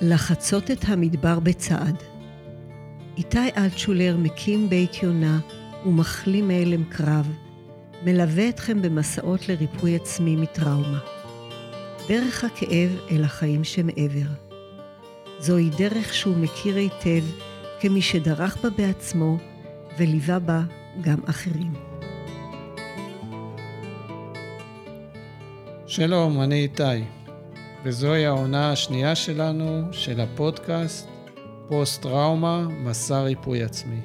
לחצות את המדבר בצעד. איתי אלטשולר מקים בית יונה ומחלים מהלם קרב, מלווה אתכם במסעות לריפוי עצמי מטראומה. דרך הכאב אל החיים שמעבר. זוהי דרך שהוא מכיר היטב כמי שדרך בה בעצמו וליווה בה גם אחרים. שלום, אני איתי, וזוהי העונה השנייה שלנו של הפודקאסט פוסט-טראומה, מסע ריפוי עצמי.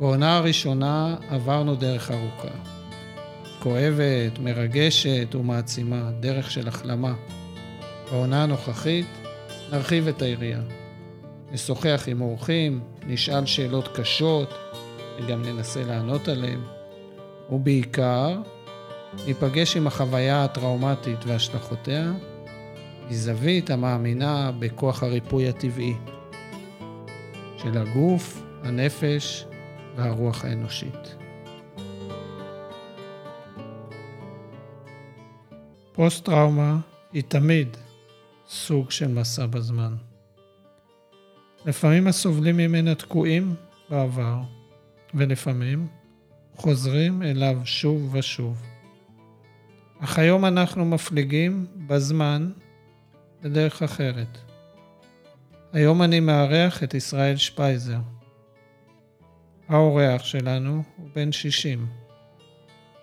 בעונה הראשונה עברנו דרך ארוכה. כואבת, מרגשת ומעצימה, דרך של החלמה. בעונה הנוכחית נרחיב את היריעה. נשוחח עם אורחים, נשאל שאלות קשות וגם ננסה לענות עליהן, ובעיקר ניפגש עם החוויה הטראומטית והשלכותיה מזווית המאמינה בכוח הריפוי הטבעי של הגוף, הנפש והרוח האנושית. פוסט-טראומה היא תמיד סוג של מסע בזמן. לפעמים הסובלים ממנה תקועים בעבר, ולפעמים חוזרים אליו שוב ושוב. אך היום אנחנו מפליגים בזמן בדרך אחרת. היום אני מארח את ישראל שפייזר. האורח שלנו הוא בן 60,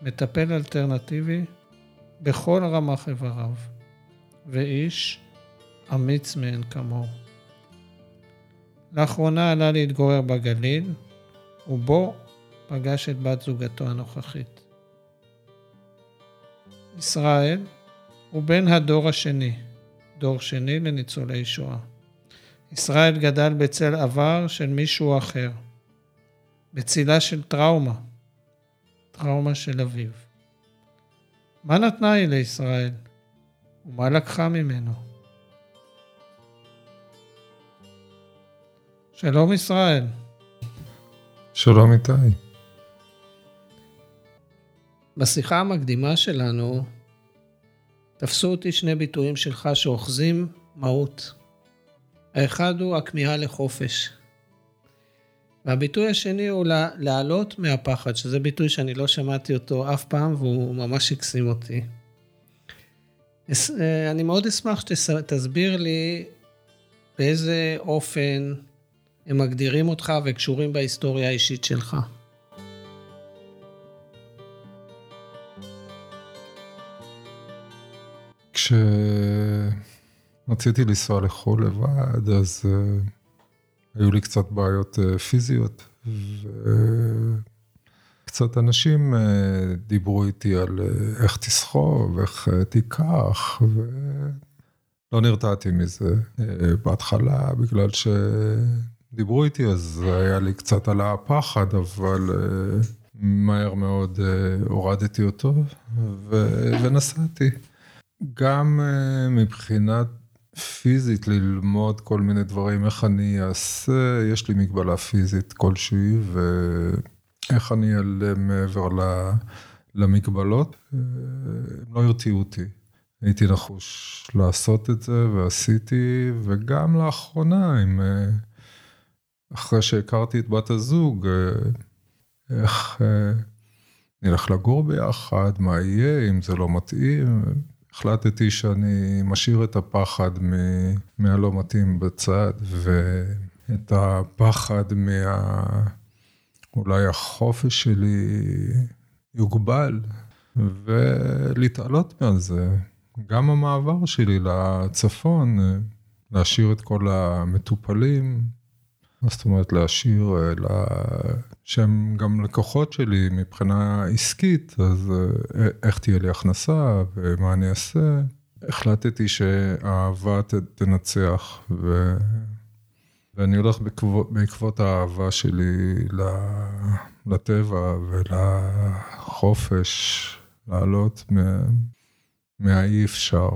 מטפל אלטרנטיבי בכל רמ"ח איבריו, ואיש אמיץ מאין כמוהו. לאחרונה עלה להתגורר בגליל, ובו פגש את בת זוגתו הנוכחית. ישראל הוא בן הדור השני, דור שני לניצולי שואה. ישראל גדל בצל עבר של מישהו אחר, בצילה של טראומה, טראומה של אביו. מה נתנה היא לישראל, ומה לקחה ממנו? שלום ישראל. שלום איתי. בשיחה המקדימה שלנו תפסו אותי שני ביטויים שלך שאוחזים מהות. האחד הוא הכמיהה לחופש. והביטוי השני הוא לעלות מהפחד, שזה ביטוי שאני לא שמעתי אותו אף פעם והוא ממש הקסים אותי. אה, אני מאוד אשמח שתסביר לי באיזה אופן הם מגדירים אותך וקשורים בהיסטוריה האישית שלך. כשרציתי לנסוע לחו"ל לבד, אז uh, היו לי קצת בעיות uh, פיזיות, וקצת אנשים uh, דיברו איתי על איך תסחוב, איך תיקח, ולא נרתעתי מזה בהתחלה, בגלל שדיברו איתי, אז היה לי קצת על הפחד, אבל... מהר מאוד הורדתי אותו ו- ונסעתי. גם uh, מבחינת פיזית ללמוד כל מיני דברים, איך אני אעשה, יש לי מגבלה פיזית כלשהי, ואיך אני אעלה מעבר למגבלות, אה, הם לא הרתיעו אותי. הייתי נחוש לעשות את זה, ועשיתי, וגם לאחרונה, עם, אה, אחרי שהכרתי את בת הזוג, איך נלך לגור ביחד, מה יהיה, אם זה לא מתאים. החלטתי שאני משאיר את הפחד מהלא מתאים בצד, ואת הפחד מה... אולי החופש שלי יוגבל, ולהתעלות מעל זה. גם המעבר שלי לצפון, להשאיר את כל המטופלים, זאת אומרת להשאיר, לה... שהם גם לקוחות שלי מבחינה עסקית, אז אה, איך תהיה לי הכנסה ומה אני אעשה. החלטתי שהאהבה תנצח, ו... ואני הולך בעקבות, בעקבות האהבה שלי לטבע ולחופש, לעלות מהאי אפשר.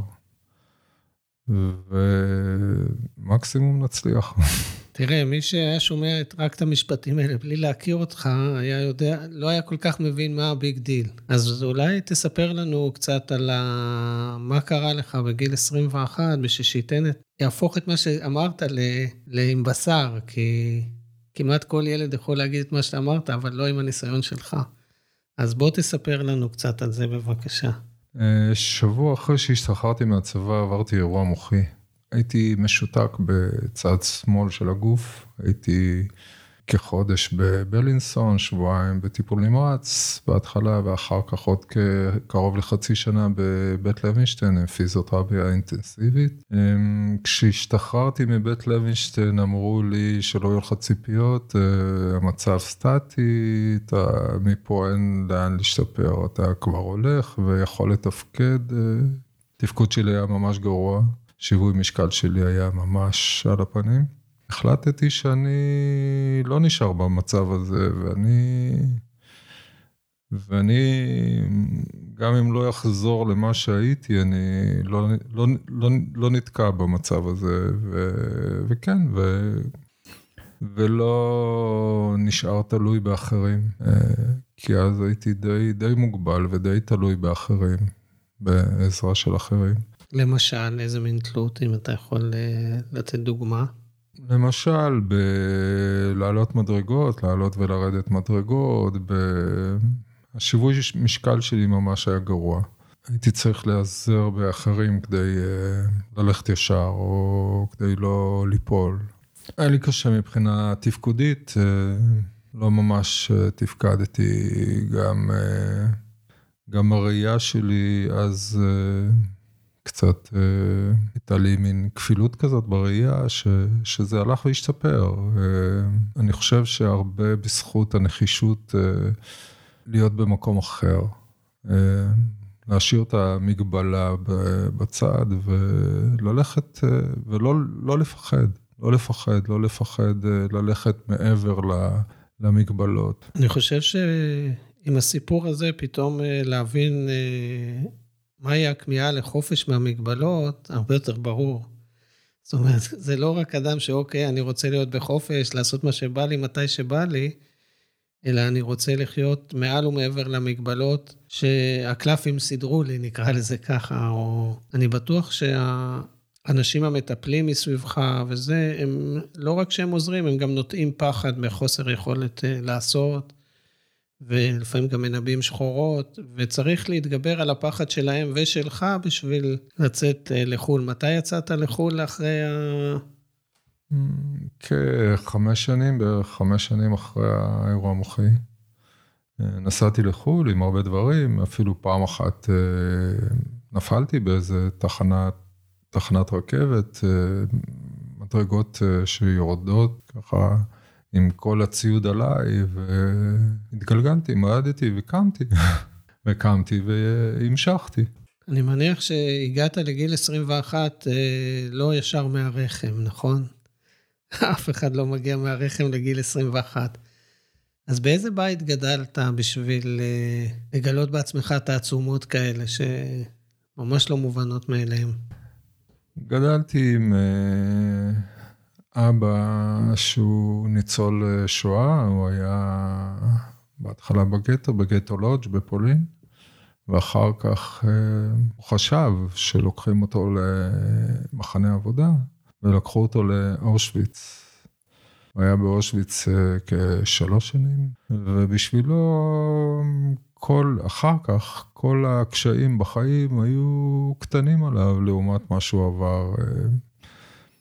ומקסימום נצליח. תראה, מי שהיה שומע את, רק את המשפטים האלה בלי להכיר אותך, היה יודע, לא היה כל כך מבין מה ה big deal. אז אולי תספר לנו קצת על ה... מה קרה לך בגיל 21, בשביל שייתן את... יהפוך את מה שאמרת ל... לעם בשר, כי כמעט כל ילד יכול להגיד את מה שאתה אמרת, אבל לא עם הניסיון שלך. אז בוא תספר לנו קצת על זה בבקשה. אה, שבוע אחרי שהשתחררתי מהצבא עברתי אירוע מוחי. הייתי משותק בצד שמאל של הגוף, הייתי כחודש בבלינסון, שבועיים בטיפול נמרץ בהתחלה, ואחר כך עוד קרוב לחצי שנה בבית לוינשטיין, פיזיותרפיה אינטנסיבית. אמ, כשהשתחררתי מבית לוינשטיין אמרו לי שלא יהיו לך ציפיות, אה, המצב סטטי, אתה, מפה אין לאן להשתפר, אתה כבר הולך ויכול לתפקד, אה, תפקוד שלי היה ממש גרוע. שיווי משקל שלי היה ממש על הפנים. החלטתי שאני לא נשאר במצב הזה, ואני... ואני, גם אם לא אחזור למה שהייתי, אני לא, לא, לא, לא נתקע במצב הזה, ו, וכן, ו, ולא נשאר תלוי באחרים, אה, כי אז הייתי די, די מוגבל ודי תלוי באחרים, בעזרה של אחרים. למשל, איזה מין תלות, אם אתה יכול אה, לתת דוגמה? למשל, בלעלות מדרגות, לעלות ולרדת מדרגות, ב... השיווי משקל שלי ממש היה גרוע. הייתי צריך להיעזר באחרים כדי uh, ללכת ישר, או כדי לא ליפול. היה לי קשה מבחינה תפקודית, uh, לא ממש תפקדתי, גם, גם הראייה שלי אז... קצת אה, הייתה לי מין כפילות כזאת בראייה, ש, שזה הלך והשתפר. אה, אני חושב שהרבה בזכות הנחישות אה, להיות במקום אחר. להשאיר את המגבלה בצד וללכת ולא לא לפחד, לא לפחד, לא לפחד ללכת מעבר למגבלות. אני חושב שעם הסיפור הזה פתאום להבין מהי הכמיהה לחופש מהמגבלות, הרבה יותר ברור. זאת אומרת, זה לא רק אדם שאוקיי, אני רוצה להיות בחופש, לעשות מה שבא לי, מתי שבא לי, אלא אני רוצה לחיות מעל ומעבר למגבלות שהקלפים סידרו לי, נקרא לזה ככה, או אני בטוח שהאנשים המטפלים מסביבך וזה, הם לא רק שהם עוזרים, הם גם נוטעים פחד מחוסר יכולת אה, לעשות, ולפעמים גם מנבאים שחורות, וצריך להתגבר על הפחד שלהם ושלך בשביל לצאת אה, לחו"ל. מתי יצאת לחו"ל אחרי ה... כחמש שנים, בערך חמש שנים אחרי האירוע המוחי. אה, נסעתי לחו"ל עם הרבה דברים, אפילו פעם אחת אה, נפלתי באיזה תחנת, תחנת רכבת, מדרגות שיורדות ככה. עם כל הציוד עליי, והתגלגלתי, מעדתי וקמתי, וקמתי והמשכתי. אני מניח שהגעת לגיל 21 אה, לא ישר מהרחם, נכון? אף אחד לא מגיע מהרחם לגיל 21. אז באיזה בית גדלת בשביל אה, לגלות בעצמך תעצומות כאלה שממש לא מובנות מאליהם? גדלתי עם... אבא שהוא ניצול אה, שואה, הוא היה בהתחלה בגטו, בגטו לודג' בפולין, ואחר כך אה, הוא חשב שלוקחים אותו למחנה עבודה, ולקחו אותו לאושוויץ. הוא היה באושוויץ אה, כשלוש שנים, ובשבילו כל, אחר כך, כל הקשיים בחיים היו קטנים עליו לעומת מה שהוא עבר.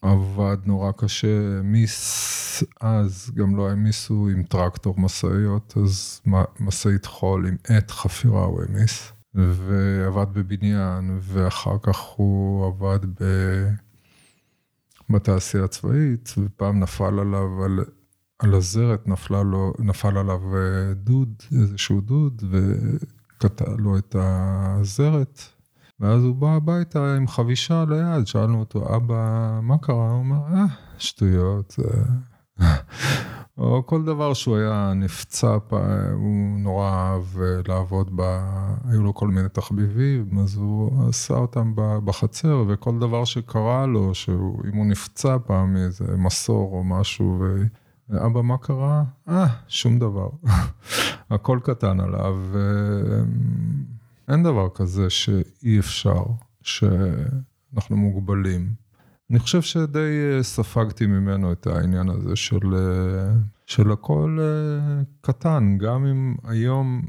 עבד נורא קשה, מיס אז, גם לא העמיסו עם טרקטור משאיות, אז משאית חול עם עט חפירה הוא העמיס, ועבד בבניין, ואחר כך הוא עבד ב... בתעשייה הצבאית, ופעם נפל עליו, על, על הזרת נפלה לו, נפל עליו אה, דוד, איזשהו דוד, וקטע לו את הזרת. ואז הוא בא הביתה עם חבישה ליד, שאלנו אותו, אבא, מה קרה? הוא אמר, אה, שטויות. או כל דבר שהוא היה נפצע, הוא נורא אהב לעבוד ב... היו לו כל מיני תחביבים, אז הוא עשה אותם בחצר, וכל דבר שקרה לו, שאם הוא נפצע פעם מאיזה מסור או משהו, ו... אבא, מה קרה? אה, שום דבר. הכל קטן עליו. אין דבר כזה שאי אפשר, שאנחנו מוגבלים. אני חושב שדי אה, ספגתי ממנו את העניין הזה של, אה, של הכל אה, קטן, גם אם היום,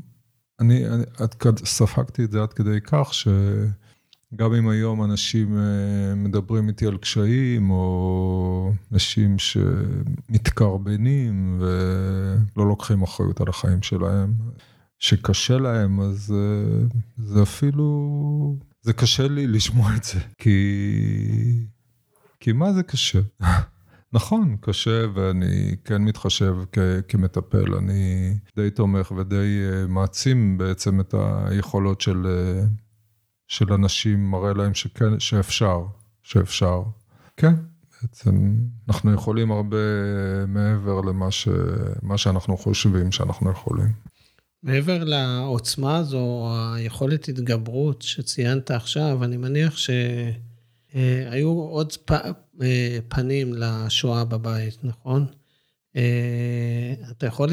אני, אני עד, ספגתי את זה עד כדי כך שגם אם היום אנשים מדברים איתי על קשיים, או אנשים שמתקרבנים ולא לוקחים אחריות על החיים שלהם, שקשה להם, אז זה אפילו, זה קשה לי לשמוע את זה, כי... כי מה זה קשה? נכון, קשה, ואני כן מתחשב כ- כמטפל, אני די תומך ודי uh, מעצים בעצם את היכולות של, uh, של אנשים, מראה להם שכן, שאפשר, שאפשר. כן, בעצם אנחנו יכולים הרבה מעבר למה ש, שאנחנו חושבים שאנחנו יכולים. מעבר לעוצמה הזו, היכולת התגברות שציינת עכשיו, אני מניח ש... אה, עוד פ, אה, פנים לשואה בבית, נכון? אה, אתה יכול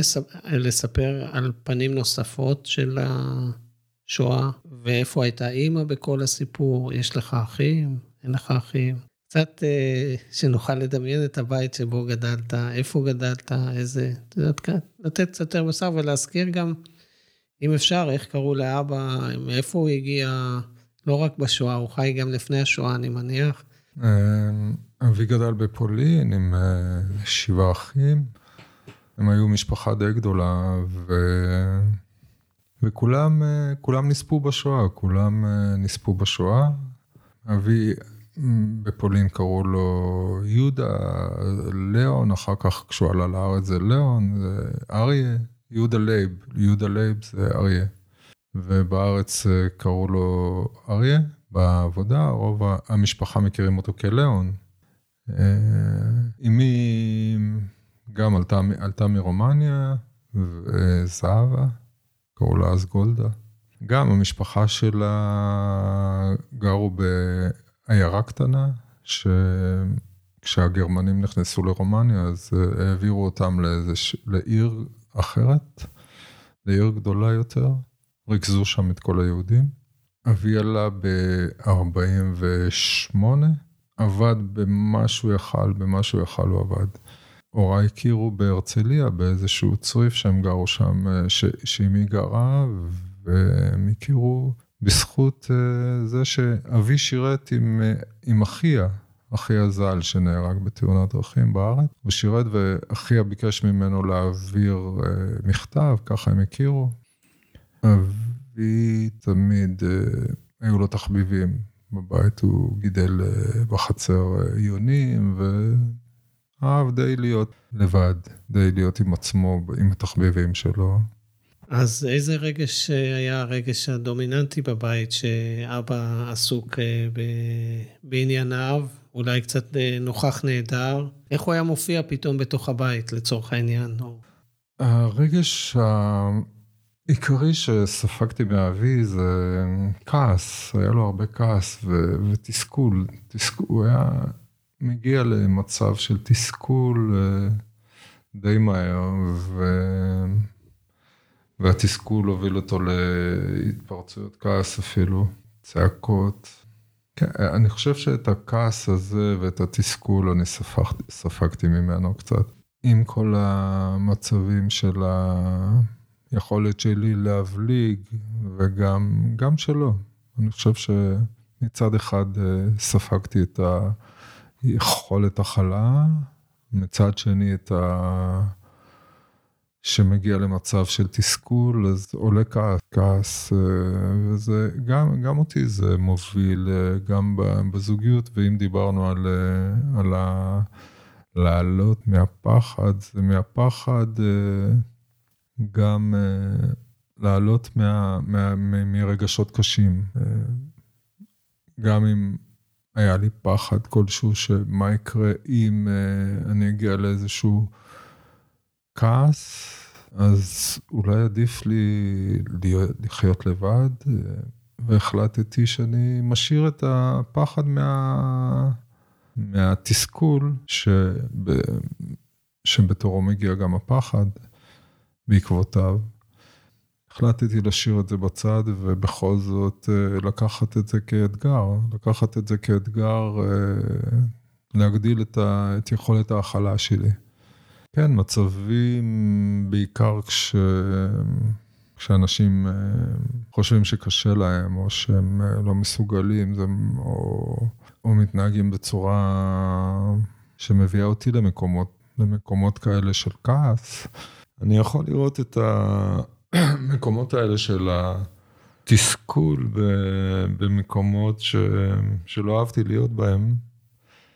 לספר על פנים נוספות של השואה, ואיפה הייתה אימא בכל הסיפור? יש לך אחים? אין לך אחים? קצת שנוכל לדמיין את הבית שבו גדלת, איפה גדלת, איזה, את יודעת, לתת קצת יותר בשר ולהזכיר גם, אם אפשר, איך קראו לאבא, מאיפה הוא הגיע, לא רק בשואה, הוא חי גם לפני השואה, אני מניח. אמ, אבי גדל בפולין עם אה, שבעה אחים. הם היו משפחה די גדולה, ו... וכולם אה, נספו בשואה, כולם אה, נספו בשואה. אבי בפולין קראו לו יהודה, ליאון, אחר כך כשהוא עלה לארץ זה ליאון, זה אריה, יהודה לייב, יהודה לייב זה אריה. ובארץ אה, קראו לו אריה, בעבודה, רוב המשפחה מכירים אותו כליאון. אה, אמי גם עלתה, עלתה מרומניה, וזהבה, קראו לה אז גולדה. גם המשפחה שלה גרו בעיירה קטנה, שכשהגרמנים נכנסו לרומניה, אז אה, העבירו אותם לאיזה, לעיר אחרת, לעיר גדולה יותר. ריכזו שם את כל היהודים. אבי עלה ב-48, עבד במה שהוא יכל, במה שהוא יכל הוא עבד. הוריי הכירו בהרצליה באיזשהו צריף שהם גרו שם, אה, שאימי גרה, והם הכירו בזכות אה, זה שאבי שירת עם, אה, עם אחיה, אחיה ז"ל שנהרג בתאונת דרכים בארץ. הוא שירת ואחיה ביקש ממנו להעביר מכתב, ככה הם הכירו. אבי תמיד, אה, היו לו תחביבים. בבית הוא גידל אה, בחצר אה, עיונים, ואהב די להיות לבד, די להיות עם עצמו, עם התחביבים שלו. אז איזה רגש היה הרגש הדומיננטי בבית, שאבא עסוק בענייניו, אולי קצת נוכח נהדר? איך הוא היה מופיע פתאום בתוך הבית, לצורך העניין? הרגש עיקרי שספגתי מאבי זה כעס, היה לו הרבה כעס ו- ותסכול. תסכול. הוא היה מגיע למצב של תסכול אה, די מהר, ו- והתסכול הוביל אותו להתפרצויות כעס אפילו, צעקות. כן, אני חושב שאת הכעס הזה ואת התסכול אני ספגתי, ספגתי ממנו קצת. עם כל המצבים של. היכולת שלי להבליג, וגם שלו. אני חושב שמצד אחד אה, ספגתי את היכולת הכלה, מצד שני את ה... שמגיע למצב של תסכול, אז עולה כעס, כעס, אה, וזה גם, גם אותי זה מוביל, אה, גם בזוגיות, ואם דיברנו על, על ה... לעלות מהפחד, זה מהפחד גם לעלות מה, מה, מה, מרגשות קשים. גם אם היה לי פחד כלשהו שמה יקרה אם אני אגיע לאיזשהו כעס, אז אולי עדיף לי לחיות לבד, והחלטתי שאני משאיר את הפחד מה... מהתסכול, שב... שבתורו מגיע גם הפחד בעקבותיו. החלטתי להשאיר את זה בצד ובכל זאת אה, לקחת את זה כאתגר, לקחת את זה כאתגר אה, להגדיל את, ה... את יכולת ההכלה שלי. כן, מצבים בעיקר כש... כשאנשים אה, חושבים שקשה להם, או שהם לא מסוגלים, זה, או, או מתנהגים בצורה שמביאה אותי למקומות, למקומות כאלה של כעס, אני יכול לראות את המקומות האלה של התסכול במקומות ש, שלא אהבתי להיות בהם,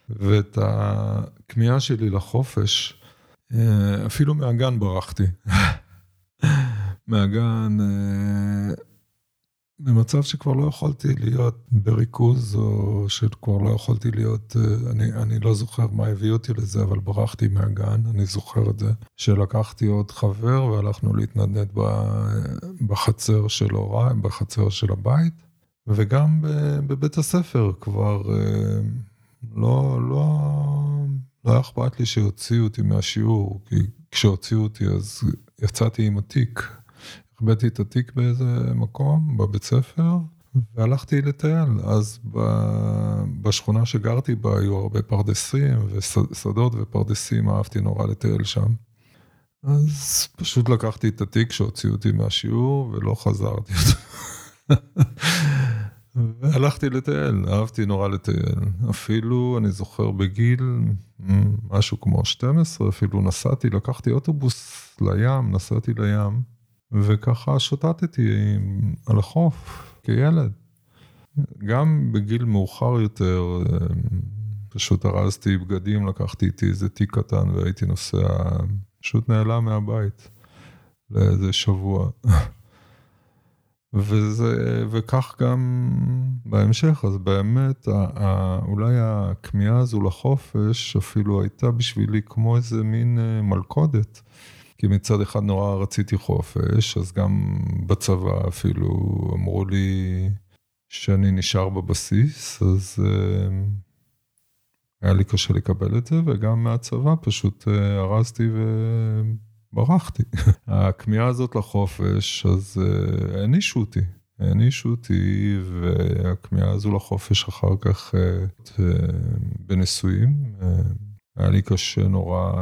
ואת הכמיהה שלי לחופש, אה, אפילו מהגן ברחתי. מהגן, אה, במצב שכבר לא יכולתי להיות בריכוז, או שכבר לא יכולתי להיות, אה, אני, אני לא זוכר מה הביא אותי לזה, אבל ברחתי מהגן, אני זוכר את זה, שלקחתי עוד חבר והלכנו להתנדנד בחצר של הוריי, בחצר של הבית, וגם בבית הספר כבר לא, לא, לא היה אכפת לי שהוציאו אותי מהשיעור, כי כשהוציאו אותי אז יצאתי עם התיק. החבאתי את התיק באיזה מקום, בבית ספר, והלכתי לטייל. אז בשכונה שגרתי בה היו הרבה פרדסים ושדות ופרדסים, אהבתי נורא לטייל שם. אז פשוט לקחתי את התיק שהוציאו אותי מהשיעור ולא חזרתי. והלכתי לטייל, אהבתי נורא לטייל. אפילו, אני זוכר בגיל משהו כמו 12, אפילו נסעתי, לקחתי אוטובוס לים, נסעתי לים, וככה שוטטתי על החוף כילד. גם בגיל מאוחר יותר, פשוט ארזתי בגדים, לקחתי איתי איזה תיק קטן והייתי נוסע, פשוט נעלם מהבית לאיזה שבוע. וזה, וכך גם בהמשך, אז באמת, אולי הכמיהה הזו לחופש אפילו הייתה בשבילי כמו איזה מין אה, מלכודת. כי מצד אחד נורא רציתי חופש, אז גם בצבא אפילו אמרו לי שאני נשאר בבסיס, אז uh, היה לי קשה לקבל את זה, וגם מהצבא פשוט uh, ארזתי וברחתי. הכמיהה הזאת לחופש, אז uh, הענישו אותי. הענישו אותי, והכמיהה הזו לחופש אחר כך uh, בנישואים, uh, היה לי קשה נורא.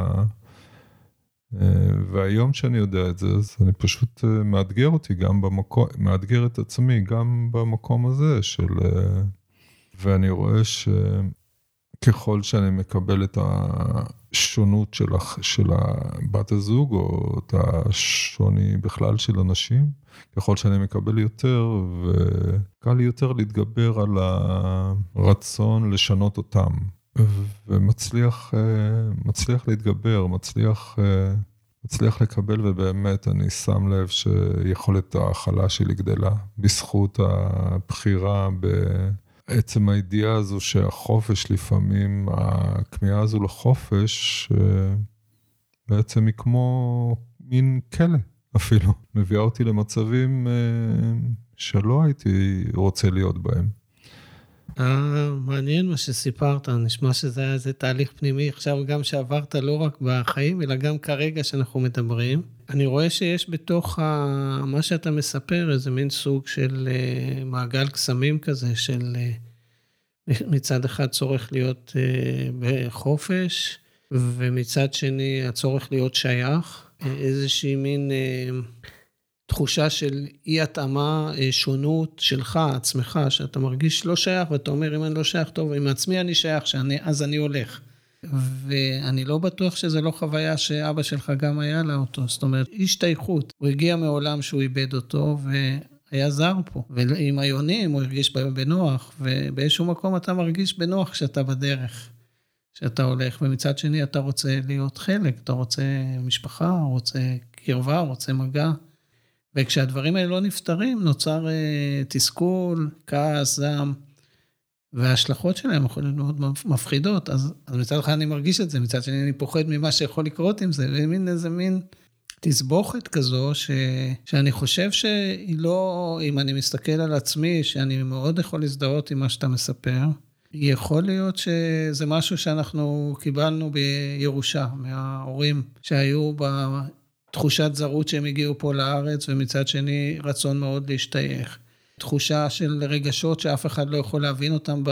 אה, והיום שאני יודע את זה, אז אני פשוט אה, מאתגר אותי גם במקום, מאתגר את עצמי גם במקום הזה של... אה, ואני רואה שככל שאני מקבל את השונות של, של בת הזוג, או את השוני בכלל של אנשים, ככל שאני מקבל יותר, וקל לי יותר להתגבר על הרצון לשנות אותם. ומצליח מצליח להתגבר, מצליח, מצליח לקבל, ובאמת אני שם לב שיכולת ההכלה שלי גדלה בזכות הבחירה בעצם הידיעה הזו שהחופש לפעמים, הכמיהה הזו לחופש, בעצם היא כמו מין כלא אפילו, מביאה אותי למצבים שלא הייתי רוצה להיות בהם. אה, מעניין מה שסיפרת, נשמע שזה היה איזה תהליך פנימי עכשיו גם שעברת לא רק בחיים, אלא גם כרגע שאנחנו מדברים. אני רואה שיש בתוך ה... מה שאתה מספר איזה מין סוג של uh, מעגל קסמים כזה, של uh, מצד אחד צורך להיות uh, בחופש, ומצד שני הצורך להיות שייך, איזושהי מין... Uh, תחושה של אי התאמה, אה, שונות שלך, עצמך, שאתה מרגיש לא שייך, ואתה אומר, אם אני לא שייך, טוב, עם עצמי אני שייך, שאני, אז אני הולך. ואני לא בטוח שזו לא חוויה שאבא שלך גם היה לה אותו. זאת אומרת, השתייכות. הוא הגיע מעולם שהוא איבד אותו, והיה זר פה. ועם היונים הוא הרגיש בנוח, ובאיזשהו מקום אתה מרגיש בנוח כשאתה בדרך, כשאתה הולך, ומצד שני אתה רוצה להיות חלק, אתה רוצה משפחה, רוצה קרבה, רוצה מגע. וכשהדברים האלה לא נפתרים, נוצר uh, תסכול, כעס, זעם, וההשלכות שלהם יכולות להיות מאוד מפחידות. אז, אז מצד אחד אני מרגיש את זה, מצד שני אני פוחד ממה שיכול לקרות עם זה, ומין איזה מין תסבוכת כזו, ש, שאני חושב שהיא לא, אם אני מסתכל על עצמי, שאני מאוד יכול להזדהות עם מה שאתה מספר, יכול להיות שזה משהו שאנחנו קיבלנו בירושה מההורים שהיו בתחושת זרות שהם הגיעו פה לארץ, ומצד שני רצון מאוד להשתייך. תחושה של רגשות שאף אחד לא יכול להבין אותם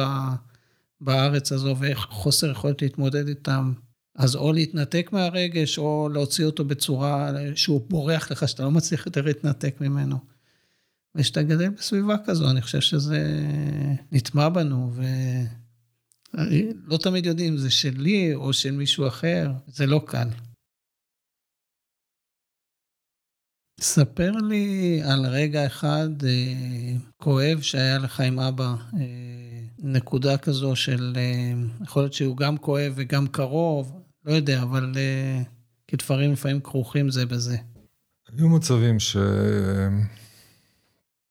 בארץ הזו, וחוסר יכולת להתמודד איתם. אז או להתנתק מהרגש, או להוציא אותו בצורה שהוא בורח לך, שאתה לא מצליח יותר להתנתק ממנו. וכשאתה גדל בסביבה כזו, אני חושב שזה נטמע בנו, ולא תמיד יודעים אם זה שלי או של מישהו אחר, זה לא קל. ספר לי על רגע אחד אה, כואב שהיה לך עם אבא, אה, נקודה כזו של, אה, יכול להיות שהוא גם כואב וגם קרוב, לא יודע, אבל אה, כי דברים לפעמים כרוכים זה בזה. היו מצבים ש...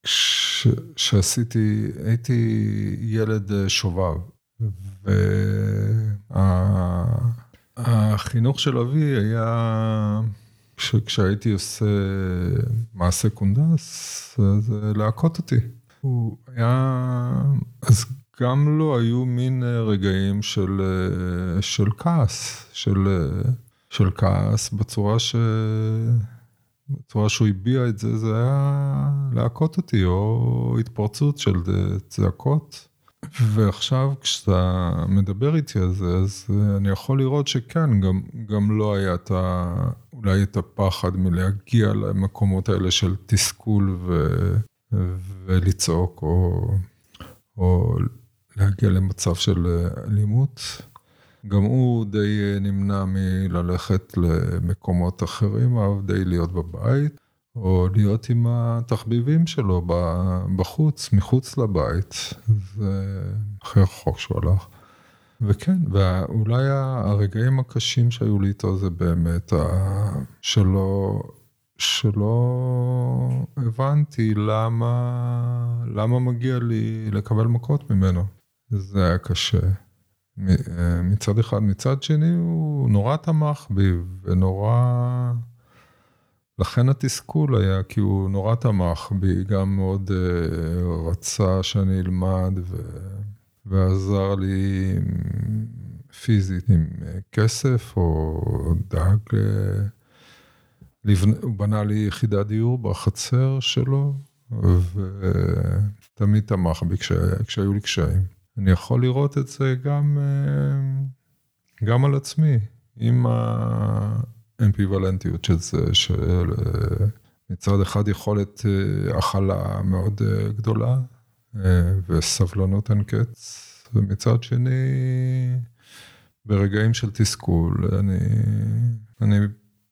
ש... שעשיתי, הייתי ילד אה, שובב, והחינוך וה... של אבי היה... כשהייתי עושה מעשה קונדס, אז להכות אותי. הוא היה, אז גם לו היו מין רגעים של, של כעס, של, של כעס בצורה ש... בצורה שהוא הביע את זה, זה היה להכות אותי, או התפרצות של צעקות. ועכשיו כשאתה מדבר איתי על זה, אז אני יכול לראות שכן, גם, גם לא היה את ה... אולי את הפחד מלהגיע למקומות האלה של תסכול ו, ולצעוק, או, או להגיע למצב של אלימות. גם הוא די נמנע מללכת למקומות אחרים, אהב די להיות בבית. או להיות עם התחביבים שלו בחוץ, מחוץ לבית, זה הכי רחוק שהוא הלך. וכן, ואולי הרגעים הקשים שהיו לי איתו זה באמת שלא, שלא הבנתי למה, למה מגיע לי לקבל מכות ממנו. זה היה קשה. מצד אחד, מצד שני הוא נורא תמך בי ונורא... לכן התסכול היה, כי הוא נורא תמך בי, גם מאוד uh, רצה שאני אלמד ו... ועזר לי פיזית עם אה, כסף, או דאג, uh, לבנ... הוא בנה לי יחידת דיור בחצר שלו, ותמיד תמך בי כש... כשהיו לי קשיים. אני יכול לראות את זה גם, uh, גם על עצמי, עם ה... אמפיוולנטיות של זה, של מצד אחד יכולת אה, הכלה מאוד אה, גדולה אה, וסבלנות אין קץ, ומצד שני ברגעים של תסכול אני, אני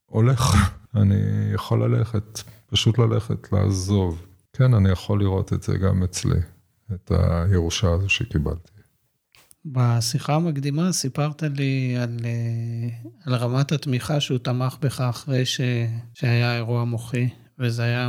הולך, אני יכול ללכת, פשוט ללכת, לעזוב. כן, אני יכול לראות את זה גם אצלי, את הירושה הזו שקיבלתי. בשיחה המקדימה סיפרת לי על, אה, על רמת התמיכה שהוא תמך בך אחרי ש, שהיה אירוע מוחי, וזה היה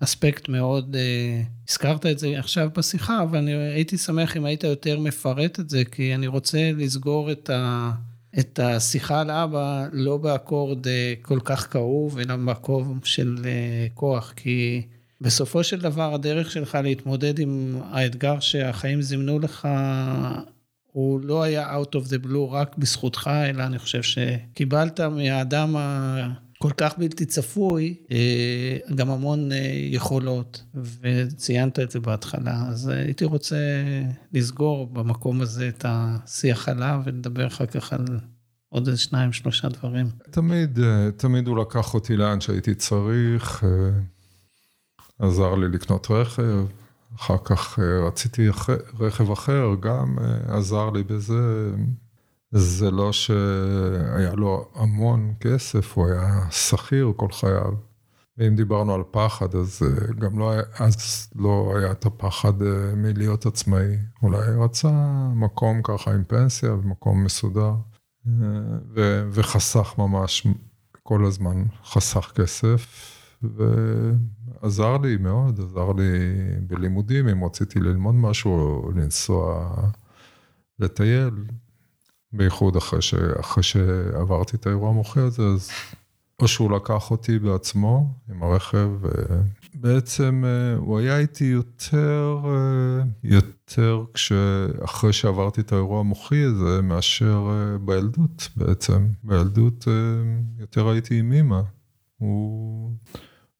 אספקט מאוד, אה, הזכרת את זה עכשיו בשיחה, אבל אני הייתי שמח אם היית יותר מפרט את זה, כי אני רוצה לסגור את, ה, את השיחה על אבא לא באקורד אה, כל כך כאוב, אלא במקום של כוח, כי... בסופו של דבר הדרך שלך להתמודד עם האתגר שהחיים זימנו לך, הוא לא היה out of the blue רק בזכותך, אלא אני חושב שקיבלת מהאדם הכל כך בלתי צפוי, אה, גם המון אה, יכולות, וציינת את זה בהתחלה. אז הייתי רוצה לסגור במקום הזה את השיח עליו ולדבר אחר כך על עוד איזה שניים, שלושה דברים. תמיד, אה, תמיד הוא לקח אותי לאן שהייתי צריך. עזר לי לקנות רכב, אחר כך אה, רציתי רכב אחר, גם אה, עזר לי בזה. זה לא שהיה לו המון כסף, הוא היה שכיר כל חייו. ואם דיברנו על פחד, אז אה, גם לא היה, אז לא היה את הפחד מלהיות עצמאי. אולי רצה מקום ככה עם פנסיה ומקום מסודר, ו, וחסך ממש כל הזמן, חסך כסף. עזר לי מאוד, עזר לי בלימודים, אם רציתי ללמוד משהו, לנסוע לטייל, בייחוד אחרי, ש... אחרי שעברתי את האירוע המוחי הזה, אז או שהוא לקח אותי בעצמו עם הרכב, בעצם אה, הוא היה איתי יותר, אה, יותר אחרי שעברתי את האירוע המוחי הזה, מאשר אה, בילדות בעצם. בילדות יותר הייתי עם אימא. הוא,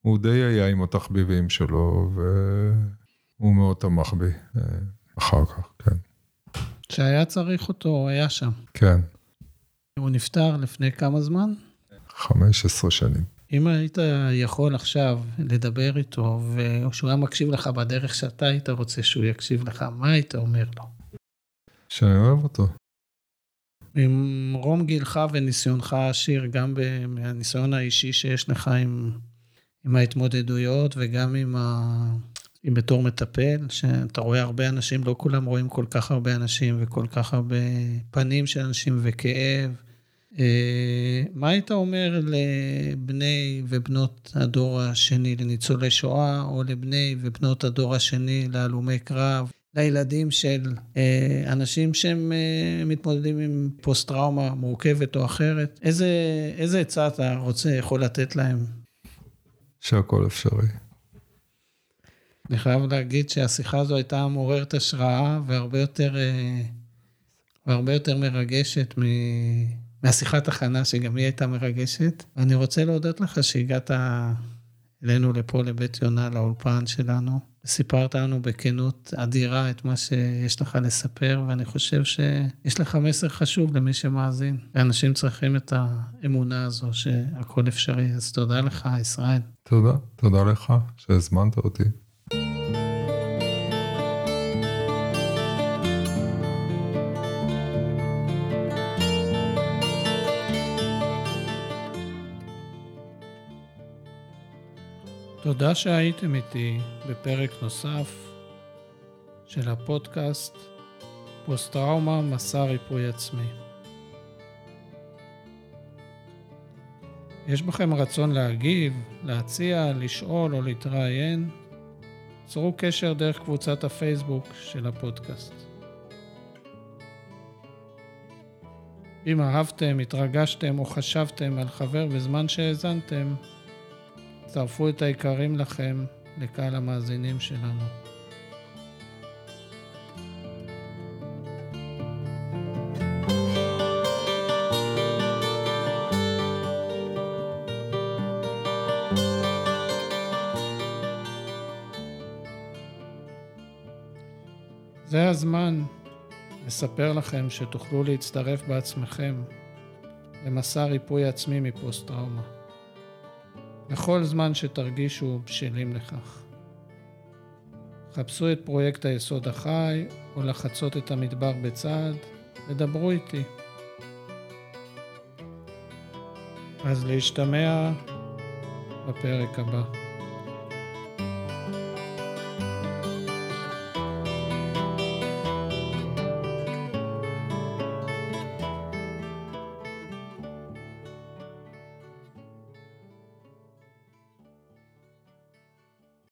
הוא די היה עם התחביבים שלו, והוא מאוד תמך בי אחר כך, כן. כשהיה צריך אותו, הוא היה שם. כן. הוא נפטר לפני כמה זמן? 15 שנים. אם היית יכול עכשיו לדבר איתו, ושהוא היה מקשיב לך בדרך שאתה היית רוצה שהוא יקשיב לך, מה היית אומר לו? שאני אוהב אותו. עם רום גילך וניסיונך העשיר, גם מהניסיון האישי שיש לך עם, עם ההתמודדויות וגם עם, ה, עם בתור מטפל, שאתה רואה הרבה אנשים, לא כולם רואים כל כך הרבה אנשים וכל כך הרבה פנים של אנשים וכאב. אה, מה היית אומר לבני ובנות הדור השני, לניצולי שואה, או לבני ובנות הדור השני, להלומי קרב, לילדים של אה, אנשים שהם אה, מתמודדים עם פוסט-טראומה מורכבת או אחרת? איזה עצה אתה רוצה, יכול לתת להם? שהכל אפשרי. אני חייב להגיד שהשיחה הזו הייתה מעוררת השראה והרבה יותר, והרבה יותר מרגשת מ... מהשיחת הכנה, שגם היא הייתה מרגשת. אני רוצה להודות לך שהגעת אלינו לפה, לבית יונה, לאולפן שלנו. סיפרת לנו בכנות אדירה את מה שיש לך לספר, ואני חושב שיש לך מסר חשוב למי שמאזין. ואנשים צריכים את האמונה הזו שהכל אפשרי. אז תודה לך, ישראל. תודה, תודה לך שהזמנת אותי. תודה שהייתם איתי בפרק נוסף של הפודקאסט פוסט-טראומה, מסע ריפוי עצמי. יש בכם רצון להגיב, להציע, לשאול או להתראיין? צרו קשר דרך קבוצת הפייסבוק של הפודקאסט. אם אהבתם, התרגשתם או חשבתם על חבר בזמן שהאזנתם, צרפו את היקרים לכם לקהל המאזינים שלנו. זה הזמן לספר לכם שתוכלו להצטרף בעצמכם למסע ריפוי עצמי מפוסט-טראומה. בכל זמן שתרגישו בשלים לכך. חפשו את פרויקט היסוד החי, או לחצות את המדבר בצעד, ודברו איתי. אז להשתמע בפרק הבא.